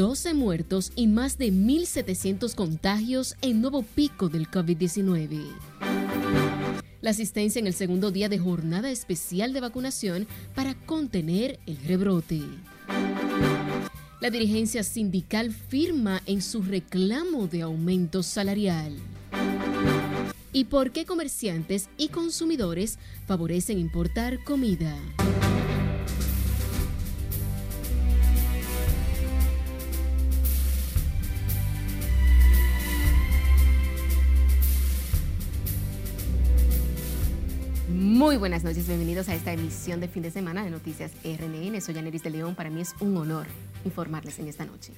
12 muertos y más de 1.700 contagios en nuevo pico del COVID-19. La asistencia en el segundo día de jornada especial de vacunación para contener el rebrote. La dirigencia sindical firma en su reclamo de aumento salarial. ¿Y por qué comerciantes y consumidores favorecen importar comida? Muy buenas noches, bienvenidos a esta emisión de fin de semana de Noticias RNN. Soy Aneris de León, para mí es un honor informarles en esta noche.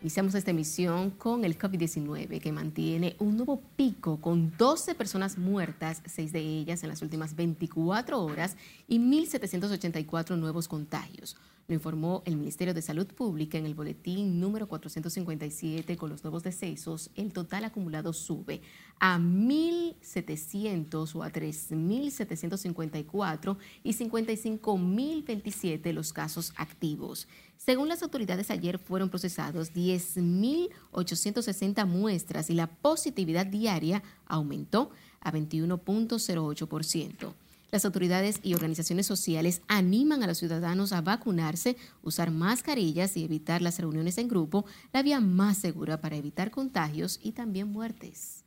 Iniciamos esta emisión con el COVID-19 que mantiene un nuevo pico con 12 personas muertas, 6 de ellas en las últimas 24 horas y 1.784 nuevos contagios. Lo informó el Ministerio de Salud Pública en el boletín número 457 con los nuevos decesos. El total acumulado sube a 1.700 o a 3.754 y 55.027 los casos activos. Según las autoridades, ayer fueron procesados 10.860 muestras y la positividad diaria aumentó a 21.08%. Las autoridades y organizaciones sociales animan a los ciudadanos a vacunarse, usar mascarillas y evitar las reuniones en grupo, la vía más segura para evitar contagios y también muertes.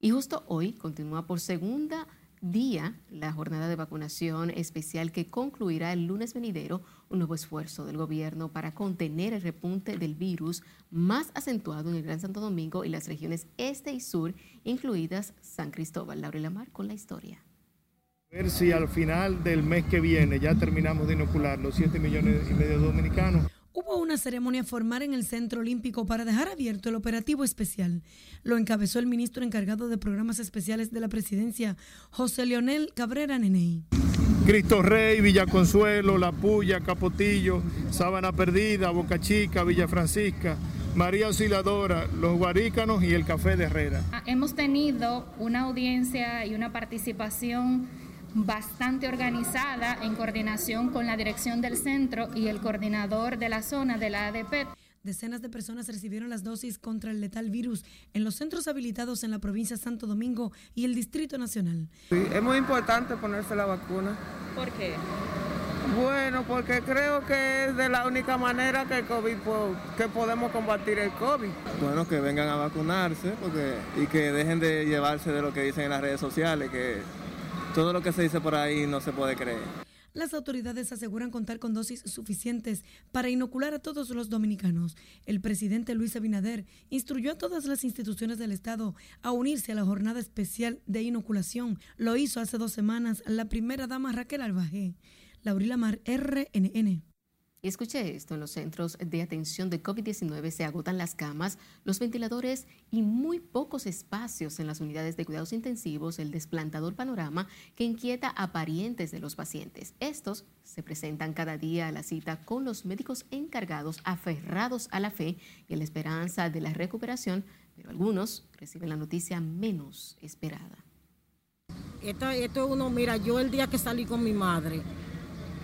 Y justo hoy continúa por segunda día la jornada de vacunación especial que concluirá el lunes venidero, un nuevo esfuerzo del gobierno para contener el repunte del virus más acentuado en el Gran Santo Domingo y las regiones este y sur, incluidas San Cristóbal. Laura Lamar con la historia. A ver si al final del mes que viene ya terminamos de inocular los 7 millones y medio de dominicanos. Hubo una ceremonia formal en el Centro Olímpico para dejar abierto el operativo especial. Lo encabezó el ministro encargado de programas especiales de la presidencia, José Leonel Cabrera Neney. Cristo Rey, Villa Consuelo, La Puya, Capotillo, Sábana Perdida, Boca Chica, Villa Francisca, María Osciladora, Los Guarícanos y el Café de Herrera. Hemos tenido una audiencia y una participación bastante organizada en coordinación con la dirección del centro y el coordinador de la zona de la ADP. Decenas de personas recibieron las dosis contra el letal virus en los centros habilitados en la provincia de Santo Domingo y el Distrito Nacional. Sí, es muy importante ponerse la vacuna. ¿Por qué? Bueno, porque creo que es de la única manera que, el COVID, que podemos combatir el COVID. Bueno, que vengan a vacunarse porque, y que dejen de llevarse de lo que dicen en las redes sociales, que todo lo que se dice por ahí no se puede creer. Las autoridades aseguran contar con dosis suficientes para inocular a todos los dominicanos. El presidente Luis Abinader instruyó a todas las instituciones del Estado a unirse a la jornada especial de inoculación. Lo hizo hace dos semanas la primera dama Raquel Albajé. Laurila Mar, RNN. Y escuche esto, en los centros de atención de COVID-19 se agotan las camas, los ventiladores y muy pocos espacios en las unidades de cuidados intensivos, el desplantador panorama que inquieta a parientes de los pacientes. Estos se presentan cada día a la cita con los médicos encargados aferrados a la fe y a la esperanza de la recuperación, pero algunos reciben la noticia menos esperada. Esto, esto uno, mira, yo el día que salí con mi madre,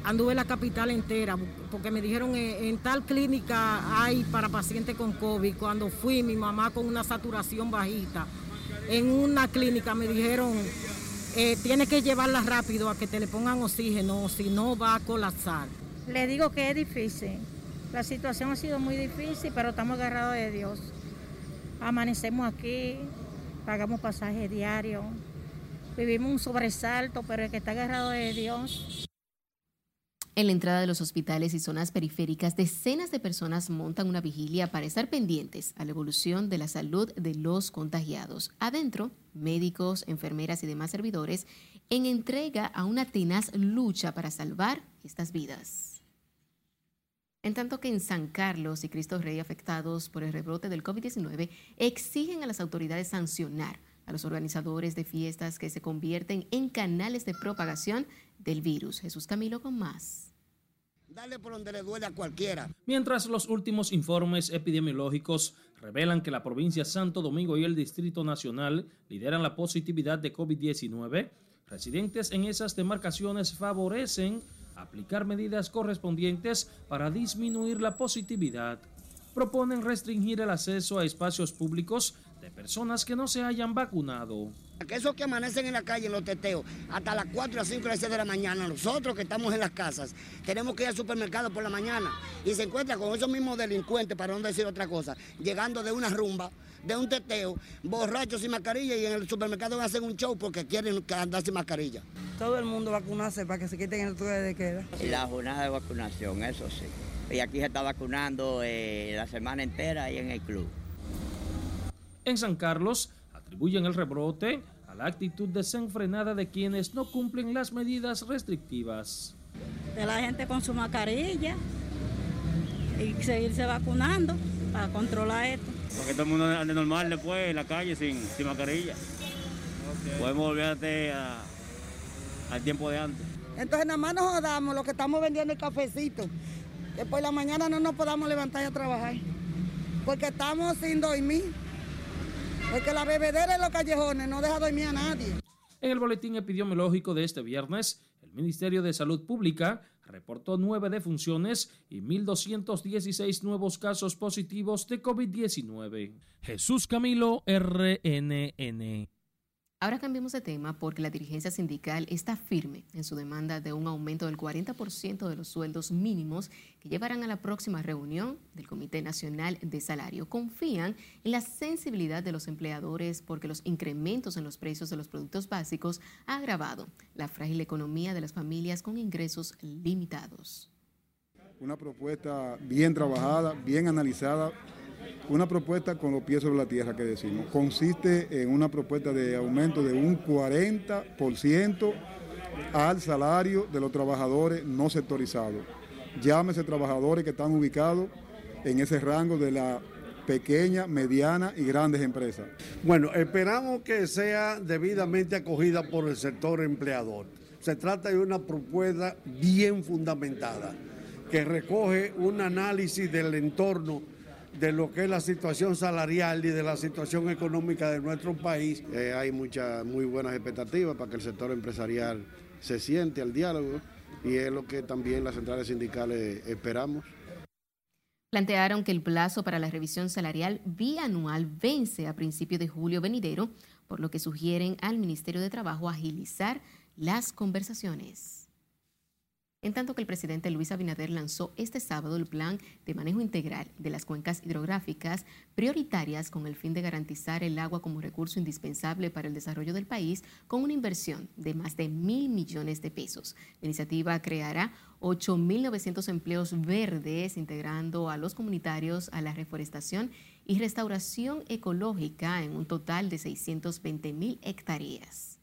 anduve la capital entera, porque me dijeron eh, en, tal clínica hay para pacientes con COVID. Cuando fui, mi mamá con una saturación bajita, en una clínica me dijeron, eh, tiene que llevarla rápido a que te le pongan oxígeno, si no va a colapsar. Le digo que es difícil. La situación ha sido muy difícil, pero estamos agarrados de Dios. Amanecemos aquí, pagamos pasaje diario, vivimos un sobresalto, pero el que está agarrado de Dios en la entrada de los hospitales y zonas periféricas, decenas de personas montan una vigilia para estar pendientes a la evolución de la salud de los contagiados. Adentro, médicos, enfermeras y demás servidores en entrega a una tenaz lucha para salvar estas vidas. En tanto que en San Carlos y Cristo Rey afectados por el rebrote del COVID-19 exigen a las autoridades sancionar a los organizadores de fiestas que se convierten en canales de propagación del virus. Jesús Camilo con más. Dale por donde le duele a cualquiera. Mientras los últimos informes epidemiológicos revelan que la provincia Santo Domingo y el Distrito Nacional lideran la positividad de COVID-19, residentes en esas demarcaciones favorecen aplicar medidas correspondientes para disminuir la positividad. Proponen restringir el acceso a espacios públicos de personas que no se hayan vacunado. Esos que amanecen en la calle, en los teteos, hasta las 4, las 5, las 6 de la mañana, nosotros que estamos en las casas, tenemos que ir al supermercado por la mañana y se encuentra con esos mismos delincuentes, para no decir otra cosa, llegando de una rumba, de un teteo, borrachos sin mascarilla y en el supermercado hacen un show porque quieren andar sin mascarilla. Todo el mundo vacunarse para que se quiten el toque de queda. La jornada de vacunación, eso sí. Y aquí se está vacunando eh, la semana entera ahí en el club. En San Carlos atribuyen el rebrote a la actitud desenfrenada de quienes no cumplen las medidas restrictivas. De la gente con su mascarilla y seguirse vacunando para controlar esto. Porque todo el mundo ande normal después en la calle sin, sin mascarilla. Podemos volver a, al tiempo de antes. Entonces nada más nos jodamos lo que estamos vendiendo el cafecito. Que por la mañana no nos podamos levantar y a trabajar. Porque estamos sin dormir. Porque la bebedera en los callejones no deja dormir a nadie. En el boletín epidemiológico de este viernes, el Ministerio de Salud Pública reportó nueve defunciones y 1.216 nuevos casos positivos de COVID-19. Jesús Camilo, RNN. Ahora cambiemos de tema porque la dirigencia sindical está firme en su demanda de un aumento del 40% de los sueldos mínimos que llevarán a la próxima reunión del Comité Nacional de Salario. Confían en la sensibilidad de los empleadores porque los incrementos en los precios de los productos básicos ha agravado la frágil economía de las familias con ingresos limitados. Una propuesta bien trabajada, bien analizada una propuesta con los pies sobre la tierra que decimos. Consiste en una propuesta de aumento de un 40% al salario de los trabajadores no sectorizados. Llámese trabajadores que están ubicados en ese rango de la pequeña, mediana y grandes empresas. Bueno, esperamos que sea debidamente acogida por el sector empleador. Se trata de una propuesta bien fundamentada que recoge un análisis del entorno de lo que es la situación salarial y de la situación económica de nuestro país. Eh, hay muchas muy buenas expectativas para que el sector empresarial se siente al diálogo y es lo que también las centrales sindicales esperamos. Plantearon que el plazo para la revisión salarial bianual vence a principios de julio venidero, por lo que sugieren al Ministerio de Trabajo agilizar las conversaciones. En tanto que el presidente Luis Abinader lanzó este sábado el plan de manejo integral de las cuencas hidrográficas prioritarias con el fin de garantizar el agua como recurso indispensable para el desarrollo del país con una inversión de más de mil millones de pesos. La iniciativa creará 8.900 empleos verdes integrando a los comunitarios a la reforestación y restauración ecológica en un total de 620 mil hectáreas.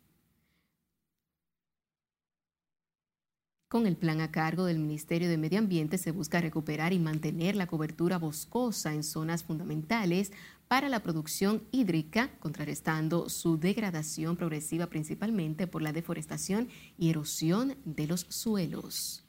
Con el plan a cargo del Ministerio de Medio Ambiente se busca recuperar y mantener la cobertura boscosa en zonas fundamentales para la producción hídrica, contrarrestando su degradación progresiva principalmente por la deforestación y erosión de los suelos.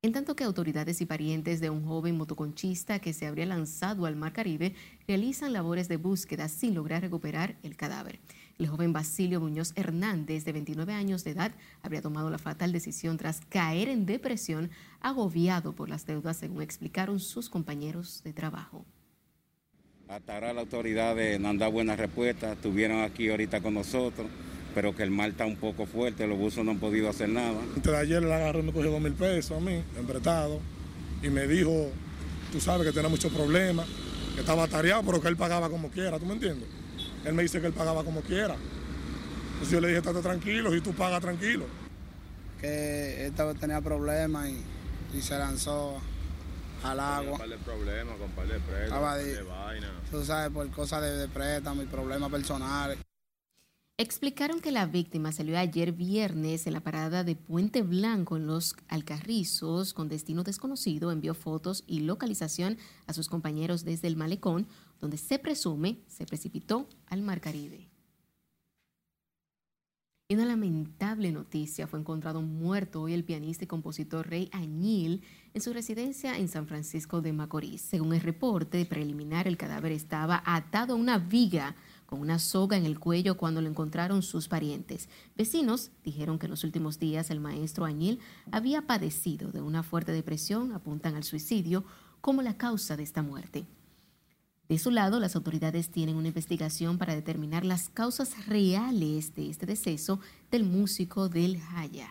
En tanto que autoridades y parientes de un joven motoconchista que se habría lanzado al Mar Caribe realizan labores de búsqueda sin lograr recuperar el cadáver. El joven Basilio Muñoz Hernández, de 29 años de edad, habría tomado la fatal decisión tras caer en depresión, agobiado por las deudas, según explicaron sus compañeros de trabajo. Hasta ahora las autoridades no han dado buenas respuestas, estuvieron aquí ahorita con nosotros, pero que el mal está un poco fuerte, los buzos no han podido hacer nada. Antes de ayer le agarró y me cogió dos mil pesos a mí, empretado, y me dijo, tú sabes que tiene muchos problemas, que estaba tareado, pero que él pagaba como quiera, ¿tú me entiendes? Él me dice que él pagaba como quiera. Entonces yo le dije, estate tranquilo y tú pagas tranquilo. Que él tenía problemas y, se lanzó al agua. Con problemas, con par de préstamos, de vaina. Tú sabes, por cosas de, de préstamo y problemas personales. Explicaron que la víctima salió ayer viernes en la parada de Puente Blanco en Los Alcarrizos con destino desconocido, envió fotos y localización a sus compañeros desde el malecón, donde se presume se precipitó al Mar Caribe. Y una lamentable noticia fue encontrado muerto hoy el pianista y compositor Rey Añil en su residencia en San Francisco de Macorís. Según el reporte preliminar, el cadáver estaba atado a una viga con una soga en el cuello cuando lo encontraron sus parientes. Vecinos dijeron que en los últimos días el maestro Añil había padecido de una fuerte depresión, apuntan al suicidio como la causa de esta muerte. De su lado, las autoridades tienen una investigación para determinar las causas reales de este deceso del músico del Haya.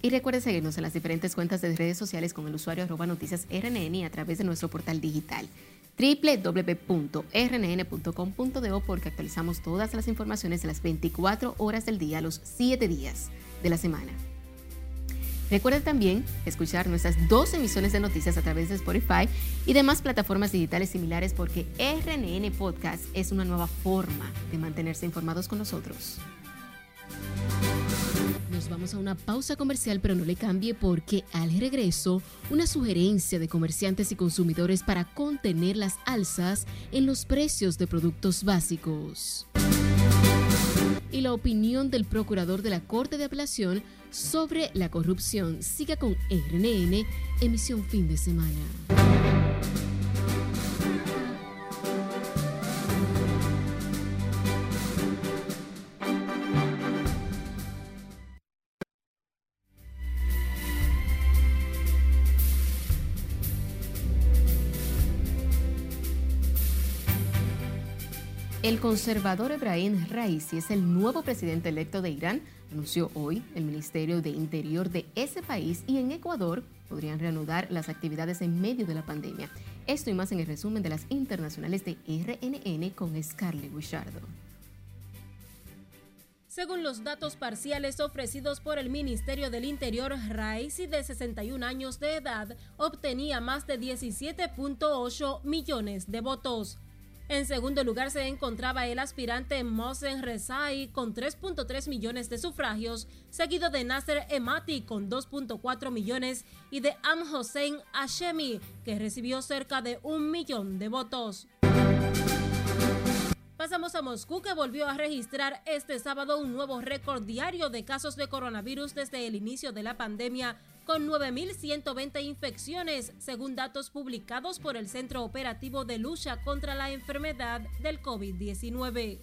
Y recuerde seguirnos en las diferentes cuentas de redes sociales con el usuario arroba noticias RNN y a través de nuestro portal digital www.rnn.com.do porque actualizamos todas las informaciones de las 24 horas del día, los 7 días de la semana. Recuerde también escuchar nuestras dos emisiones de noticias a través de Spotify y demás plataformas digitales similares porque RNN Podcast es una nueva forma de mantenerse informados con nosotros. Nos vamos a una pausa comercial, pero no le cambie porque al regreso, una sugerencia de comerciantes y consumidores para contener las alzas en los precios de productos básicos. Y la opinión del procurador de la Corte de Apelación sobre la corrupción. Siga con RNN, emisión fin de semana. Conservador Ebrahim Raisi es el nuevo presidente electo de Irán, anunció hoy el Ministerio de Interior de ese país y en Ecuador podrían reanudar las actividades en medio de la pandemia. Esto y más en el resumen de las internacionales de RNN con Scarlett Wichardo. Según los datos parciales ofrecidos por el Ministerio del Interior, Raisi, de 61 años de edad, obtenía más de 17.8 millones de votos. En segundo lugar se encontraba el aspirante Mohsen Rezai con 3.3 millones de sufragios, seguido de Nasser Emati con 2.4 millones y de Am Hossein Hashemi, que recibió cerca de un millón de votos. Pasamos a Moscú, que volvió a registrar este sábado un nuevo récord diario de casos de coronavirus desde el inicio de la pandemia, con 9.120 infecciones, según datos publicados por el Centro Operativo de Lucha contra la Enfermedad del COVID-19.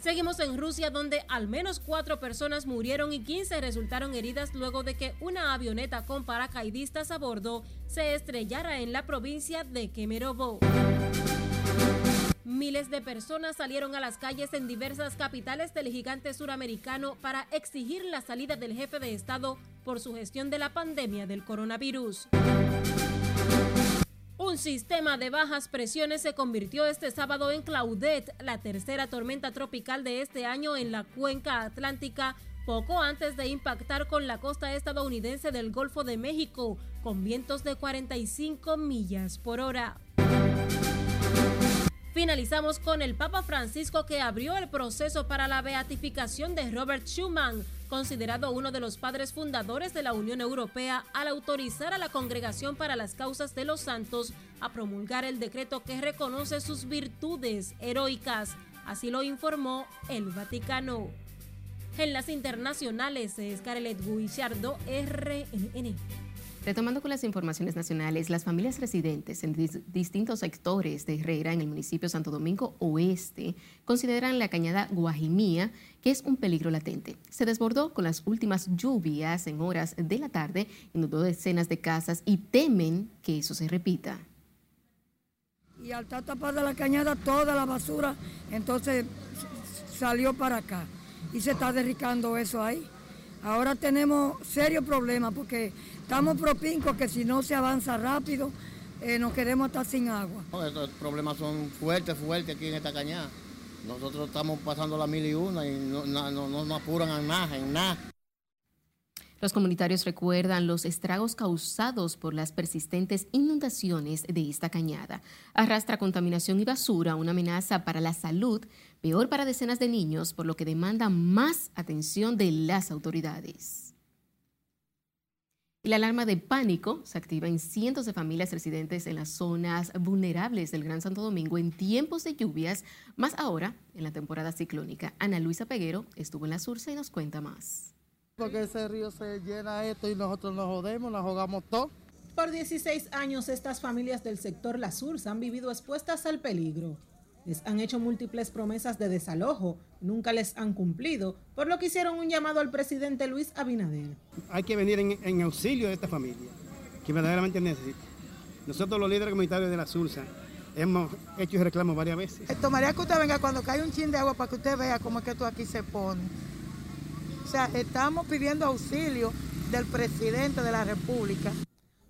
Seguimos en Rusia, donde al menos cuatro personas murieron y 15 resultaron heridas luego de que una avioneta con paracaidistas a bordo se estrellara en la provincia de Kemerovo. Miles de personas salieron a las calles en diversas capitales del gigante suramericano para exigir la salida del jefe de Estado por su gestión de la pandemia del coronavirus. Un sistema de bajas presiones se convirtió este sábado en Claudette, la tercera tormenta tropical de este año en la cuenca atlántica, poco antes de impactar con la costa estadounidense del Golfo de México, con vientos de 45 millas por hora. Finalizamos con el Papa Francisco que abrió el proceso para la beatificación de Robert Schuman, considerado uno de los padres fundadores de la Unión Europea, al autorizar a la Congregación para las Causas de los Santos a promulgar el decreto que reconoce sus virtudes heroicas. Así lo informó el Vaticano. En las internacionales, Scarlett Guillardo, RNN. Retomando con las informaciones nacionales, las familias residentes en distintos sectores de Herrera, en el municipio Santo Domingo Oeste, consideran la cañada Guajimía, que es un peligro latente. Se desbordó con las últimas lluvias en horas de la tarde, inundó decenas de casas y temen que eso se repita. Y al estar tapada la cañada, toda la basura, entonces salió para acá y se está derricando eso ahí. Ahora tenemos serios problemas porque estamos propincos que si no se avanza rápido, eh, nos queremos estar sin agua. estos problemas son fuertes, fuertes aquí en esta cañada. Nosotros estamos pasando la mil y una y no, nos apuran en nada, en nada. Los comunitarios recuerdan los estragos causados por las persistentes inundaciones de esta cañada. Arrastra contaminación y basura, una amenaza para la salud, peor para decenas de niños, por lo que demanda más atención de las autoridades. la alarma de pánico se activa en cientos de familias residentes en las zonas vulnerables del Gran Santo Domingo en tiempos de lluvias, más ahora en la temporada ciclónica. Ana Luisa Peguero estuvo en la Sursa y nos cuenta más porque ese río se llena esto y nosotros nos jodemos, nos jugamos todo. Por 16 años estas familias del sector La Sursa han vivido expuestas al peligro. Les han hecho múltiples promesas de desalojo, nunca les han cumplido, por lo que hicieron un llamado al presidente Luis Abinader. Hay que venir en, en auxilio de esta familia, que verdaderamente necesita. Nosotros los líderes comunitarios de la Sursa hemos hecho reclamos varias veces. Tomaría que usted venga cuando cae un chin de agua para que usted vea cómo es que esto aquí se pone. O sea, estamos pidiendo auxilio del presidente de la República.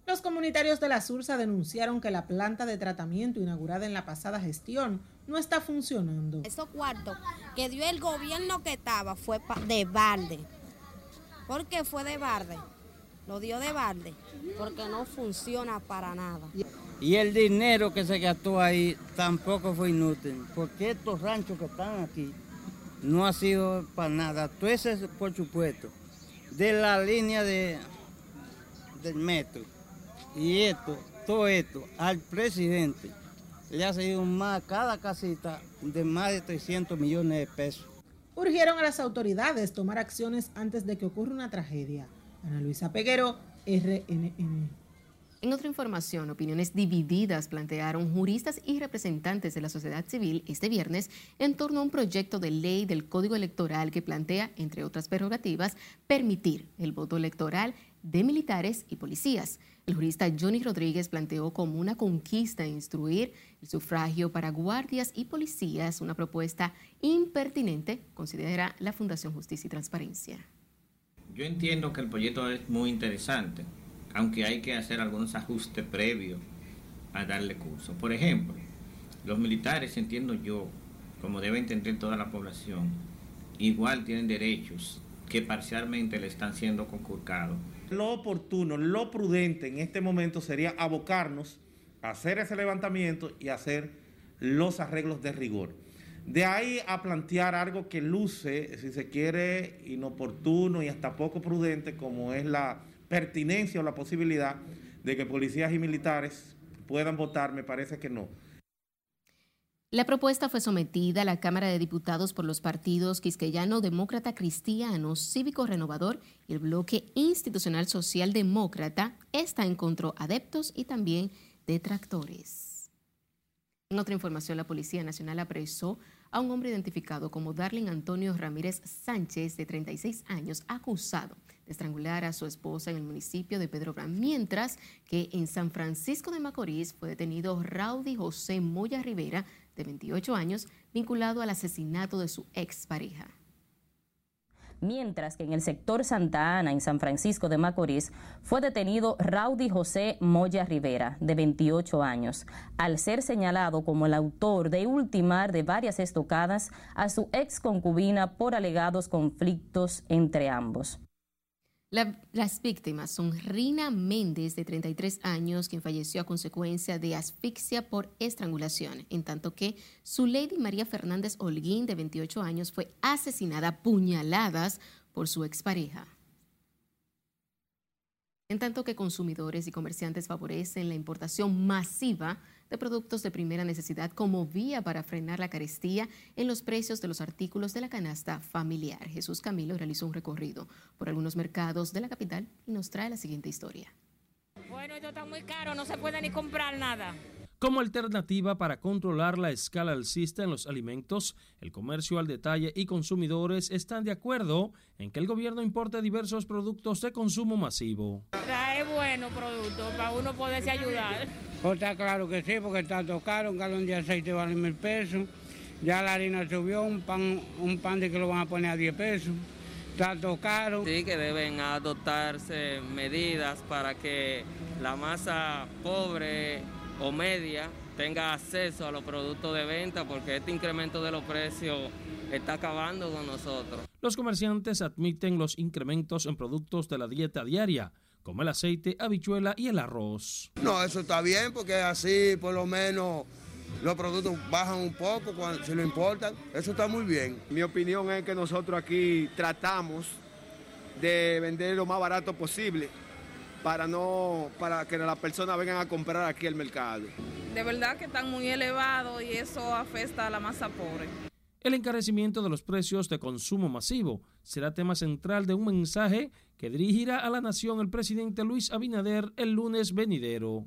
Los comunitarios de la Sursa denunciaron que la planta de tratamiento inaugurada en la pasada gestión no está funcionando. Esos cuartos que dio el gobierno que estaba fue de balde. ¿Por qué fue de balde? Lo dio de balde porque no funciona para nada. Y el dinero que se gastó ahí tampoco fue inútil, porque estos ranchos que están aquí no ha sido para nada. Todo ese, por supuesto, de la línea de, del metro. Y esto, todo esto, al presidente le ha salido más cada casita de más de 300 millones de pesos. Urgieron a las autoridades tomar acciones antes de que ocurra una tragedia. Ana Luisa Peguero, RNN. En otra información, opiniones divididas plantearon juristas y representantes de la sociedad civil este viernes en torno a un proyecto de ley del Código Electoral que plantea, entre otras prerrogativas, permitir el voto electoral de militares y policías. El jurista Johnny Rodríguez planteó como una conquista instruir el sufragio para guardias y policías, una propuesta impertinente, considera la Fundación Justicia y Transparencia. Yo entiendo que el proyecto es muy interesante aunque hay que hacer algunos ajustes previos a darle curso. Por ejemplo, los militares, entiendo yo, como debe entender toda la población, igual tienen derechos que parcialmente le están siendo conculcados. Lo oportuno, lo prudente en este momento sería abocarnos a hacer ese levantamiento y hacer los arreglos de rigor. De ahí a plantear algo que luce, si se quiere, inoportuno y hasta poco prudente, como es la pertinencia o la posibilidad de que policías y militares puedan votar, me parece que no. La propuesta fue sometida a la Cámara de Diputados por los partidos Quisqueyano Demócrata Cristiano, Cívico Renovador y el Bloque Institucional Social Demócrata. Esta encontró adeptos y también detractores. En otra información, la Policía Nacional apresó a un hombre identificado como Darling Antonio Ramírez Sánchez, de 36 años, acusado estrangular a su esposa en el municipio de Pedro Gran, mientras que en San Francisco de Macorís fue detenido Raudy José Moya Rivera, de 28 años, vinculado al asesinato de su expareja. Mientras que en el sector Santa Ana, en San Francisco de Macorís, fue detenido Raudy José Moya Rivera, de 28 años, al ser señalado como el autor de ultimar de varias estocadas a su ex concubina por alegados conflictos entre ambos las víctimas son Rina Méndez, de 33 años, quien falleció a consecuencia de asfixia por estrangulación, en tanto que su Lady María Fernández Holguín, de 28 años, fue asesinada a puñaladas por su expareja. En tanto que consumidores y comerciantes favorecen la importación masiva de productos de primera necesidad como vía para frenar la carestía en los precios de los artículos de la canasta familiar. Jesús Camilo realizó un recorrido por algunos mercados de la capital y nos trae la siguiente historia. Bueno, esto está muy caro, no se puede ni comprar nada. Como alternativa para controlar la escala alcista en los alimentos, el comercio al detalle y consumidores están de acuerdo en que el gobierno importe diversos productos de consumo masivo. Trae buenos productos para uno poderse ayudar. Pues está claro que sí, porque está todo caro, un galón de aceite vale mil pesos, ya la harina subió, un pan, un pan de que lo van a poner a 10 pesos. Está todo caro. Sí, que deben adoptarse medidas para que la masa pobre o media tenga acceso a los productos de venta porque este incremento de los precios está acabando con nosotros. Los comerciantes admiten los incrementos en productos de la dieta diaria, como el aceite, habichuela y el arroz. No, eso está bien porque así por lo menos los productos bajan un poco cuando, si lo importan. Eso está muy bien. Mi opinión es que nosotros aquí tratamos de vender lo más barato posible para no para que las personas vengan a comprar aquí al mercado. De verdad que están muy elevados y eso afecta a la masa pobre. El encarecimiento de los precios de consumo masivo será tema central de un mensaje que dirigirá a la nación el presidente Luis Abinader el lunes venidero.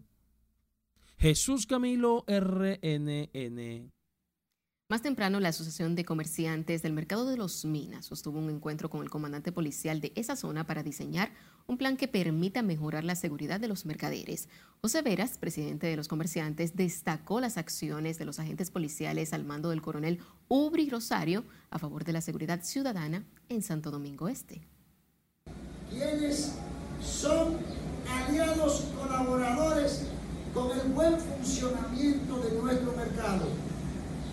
Jesús Camilo RNN. Más temprano, la Asociación de Comerciantes del Mercado de los Minas sostuvo un encuentro con el comandante policial de esa zona para diseñar un plan que permita mejorar la seguridad de los mercaderes. José Veras, presidente de los comerciantes, destacó las acciones de los agentes policiales al mando del coronel Ubri Rosario a favor de la seguridad ciudadana en Santo Domingo Este. Quienes son aliados colaboradores con el buen funcionamiento de nuestro mercado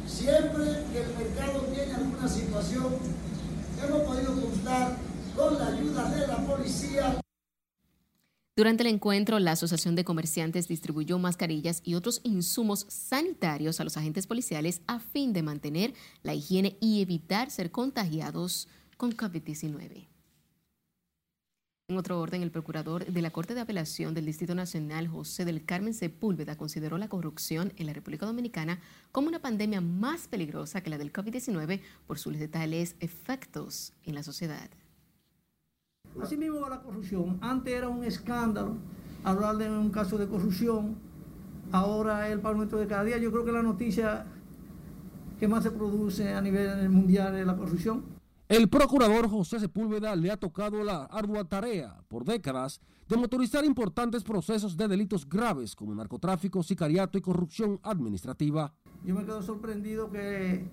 Siempre que el mercado tiene alguna situación, hemos podido contar con la ayuda de la policía. Durante el encuentro, la Asociación de Comerciantes distribuyó mascarillas y otros insumos sanitarios a los agentes policiales a fin de mantener la higiene y evitar ser contagiados con COVID-19. En otro orden, el procurador de la Corte de Apelación del Distrito Nacional, José del Carmen Sepúlveda, consideró la corrupción en la República Dominicana como una pandemia más peligrosa que la del COVID-19 por sus letales efectos en la sociedad. Así mismo la corrupción. Antes era un escándalo hablar de un caso de corrupción. Ahora el Parlamento de cada día. Yo creo que la noticia que más se produce a nivel mundial es la corrupción. El procurador José Sepúlveda le ha tocado la ardua tarea por décadas de motorizar importantes procesos de delitos graves como narcotráfico, sicariato y corrupción administrativa. Yo me quedo sorprendido que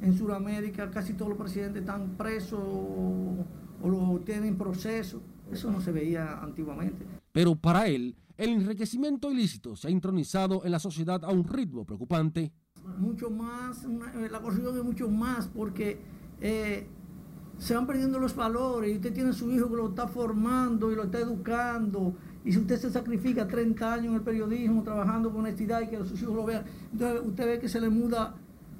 en Sudamérica casi todos los presidentes están presos o lo tienen proceso. Eso no se veía antiguamente. Pero para él, el enriquecimiento ilícito se ha intronizado en la sociedad a un ritmo preocupante. Mucho más, la corrupción es mucho más porque eh, se van perdiendo los valores y usted tiene a su hijo que lo está formando y lo está educando. Y si usted se sacrifica 30 años en el periodismo trabajando con honestidad y que sus hijos lo vean, entonces usted ve que se le muda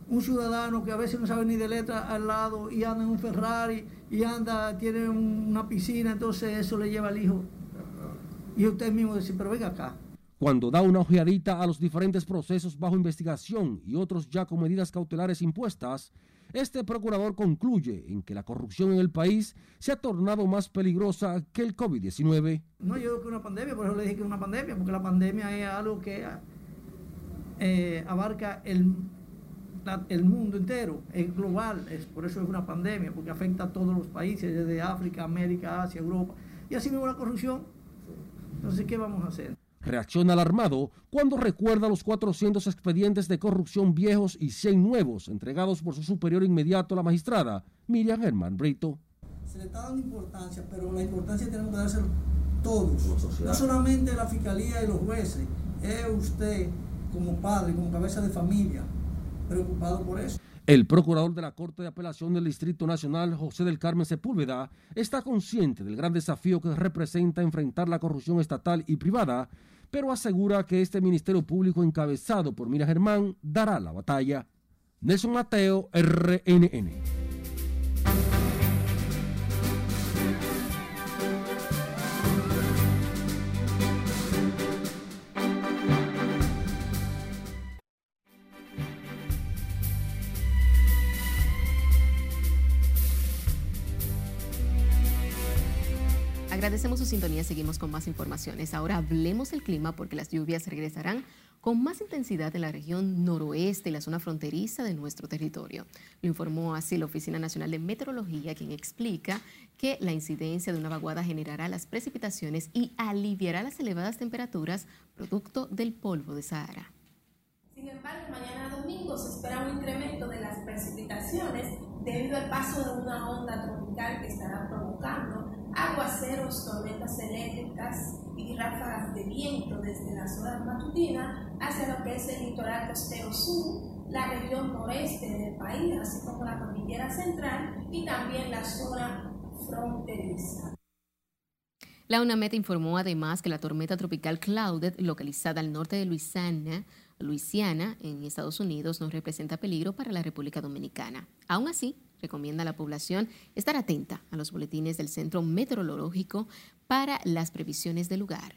un ciudadano que a veces no sabe ni de letra al lado y anda en un Ferrari y anda, tiene una piscina, entonces eso le lleva al hijo. Y usted mismo dice, pero venga acá. Cuando da una ojeadita a los diferentes procesos bajo investigación y otros ya con medidas cautelares impuestas, este procurador concluye en que la corrupción en el país se ha tornado más peligrosa que el COVID-19. No, yo creo que una pandemia, por eso le dije que es una pandemia, porque la pandemia es algo que eh, abarca el, el mundo entero, es global, es, por eso es una pandemia, porque afecta a todos los países, desde África, América, Asia, Europa. Y así mismo la corrupción. Entonces, ¿qué vamos a hacer? Reacciona alarmado cuando recuerda los 400 expedientes de corrupción viejos y 100 nuevos entregados por su superior inmediato, la magistrada Miriam Germán Brito. Se le está dando importancia, pero la importancia tenemos que dárselo todos. No solamente la fiscalía y los jueces, es usted como padre, como cabeza de familia, preocupado por eso. El procurador de la Corte de Apelación del Distrito Nacional, José del Carmen Sepúlveda, está consciente del gran desafío que representa enfrentar la corrupción estatal y privada pero asegura que este Ministerio Público encabezado por Mira Germán dará la batalla. Nelson Mateo, RNN. Agradecemos su sintonía, seguimos con más informaciones. Ahora hablemos del clima porque las lluvias regresarán con más intensidad en la región noroeste y la zona fronteriza de nuestro territorio. Lo informó así la Oficina Nacional de Meteorología, quien explica que la incidencia de una vaguada generará las precipitaciones y aliviará las elevadas temperaturas producto del polvo de Sahara. Sin embargo, mañana domingo se espera un incremento de las precipitaciones debido al paso de una onda tropical que estará provocando aguaceros, tormentas eléctricas y ráfagas de viento desde la zona matutina hacia lo que es el litoral costero sur, la región noreste del país, así como la cordillera central y también la zona fronteriza. La UNAMED informó además que la tormenta tropical Claudette, localizada al norte de Luisiana, Luisiana, en Estados Unidos, no representa peligro para la República Dominicana. Aún así, recomienda a la población estar atenta a los boletines del Centro Meteorológico para las previsiones del lugar.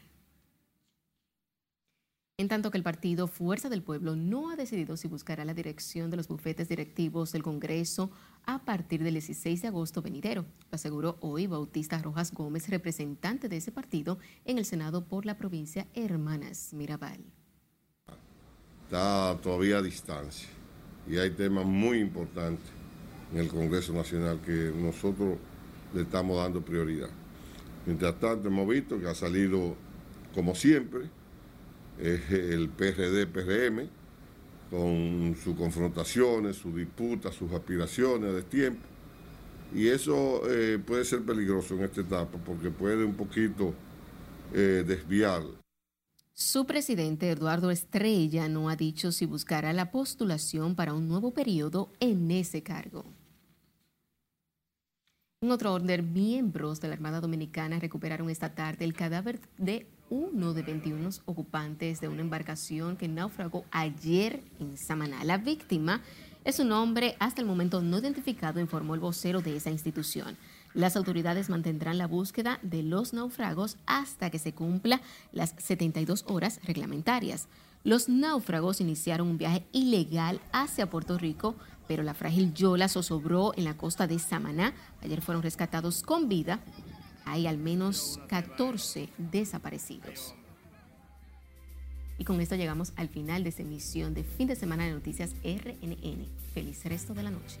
En tanto que el partido Fuerza del Pueblo no ha decidido si buscará la dirección de los bufetes directivos del Congreso a partir del 16 de agosto venidero. Lo aseguró hoy Bautista Rojas Gómez, representante de ese partido en el Senado por la provincia Hermanas Mirabal. Está todavía a distancia y hay temas muy importantes en el Congreso Nacional que nosotros le estamos dando prioridad. Mientras tanto, hemos visto que ha salido, como siempre, el PRD-PRM, con sus confrontaciones, sus disputas, sus aspiraciones de tiempo. Y eso eh, puede ser peligroso en esta etapa porque puede un poquito eh, desviar. Su presidente Eduardo Estrella no ha dicho si buscará la postulación para un nuevo periodo en ese cargo. En otro orden, miembros de la Armada Dominicana recuperaron esta tarde el cadáver de uno de 21 ocupantes de una embarcación que naufragó ayer en Samaná. La víctima es un hombre hasta el momento no identificado, informó el vocero de esa institución. Las autoridades mantendrán la búsqueda de los naufragos hasta que se cumpla las 72 horas reglamentarias. Los náufragos iniciaron un viaje ilegal hacia Puerto Rico pero la frágil Yola zozobró en la costa de Samaná. Ayer fueron rescatados con vida. Hay al menos 14 desaparecidos. Y con esto llegamos al final de esta emisión de fin de semana de Noticias RNN. Feliz resto de la noche.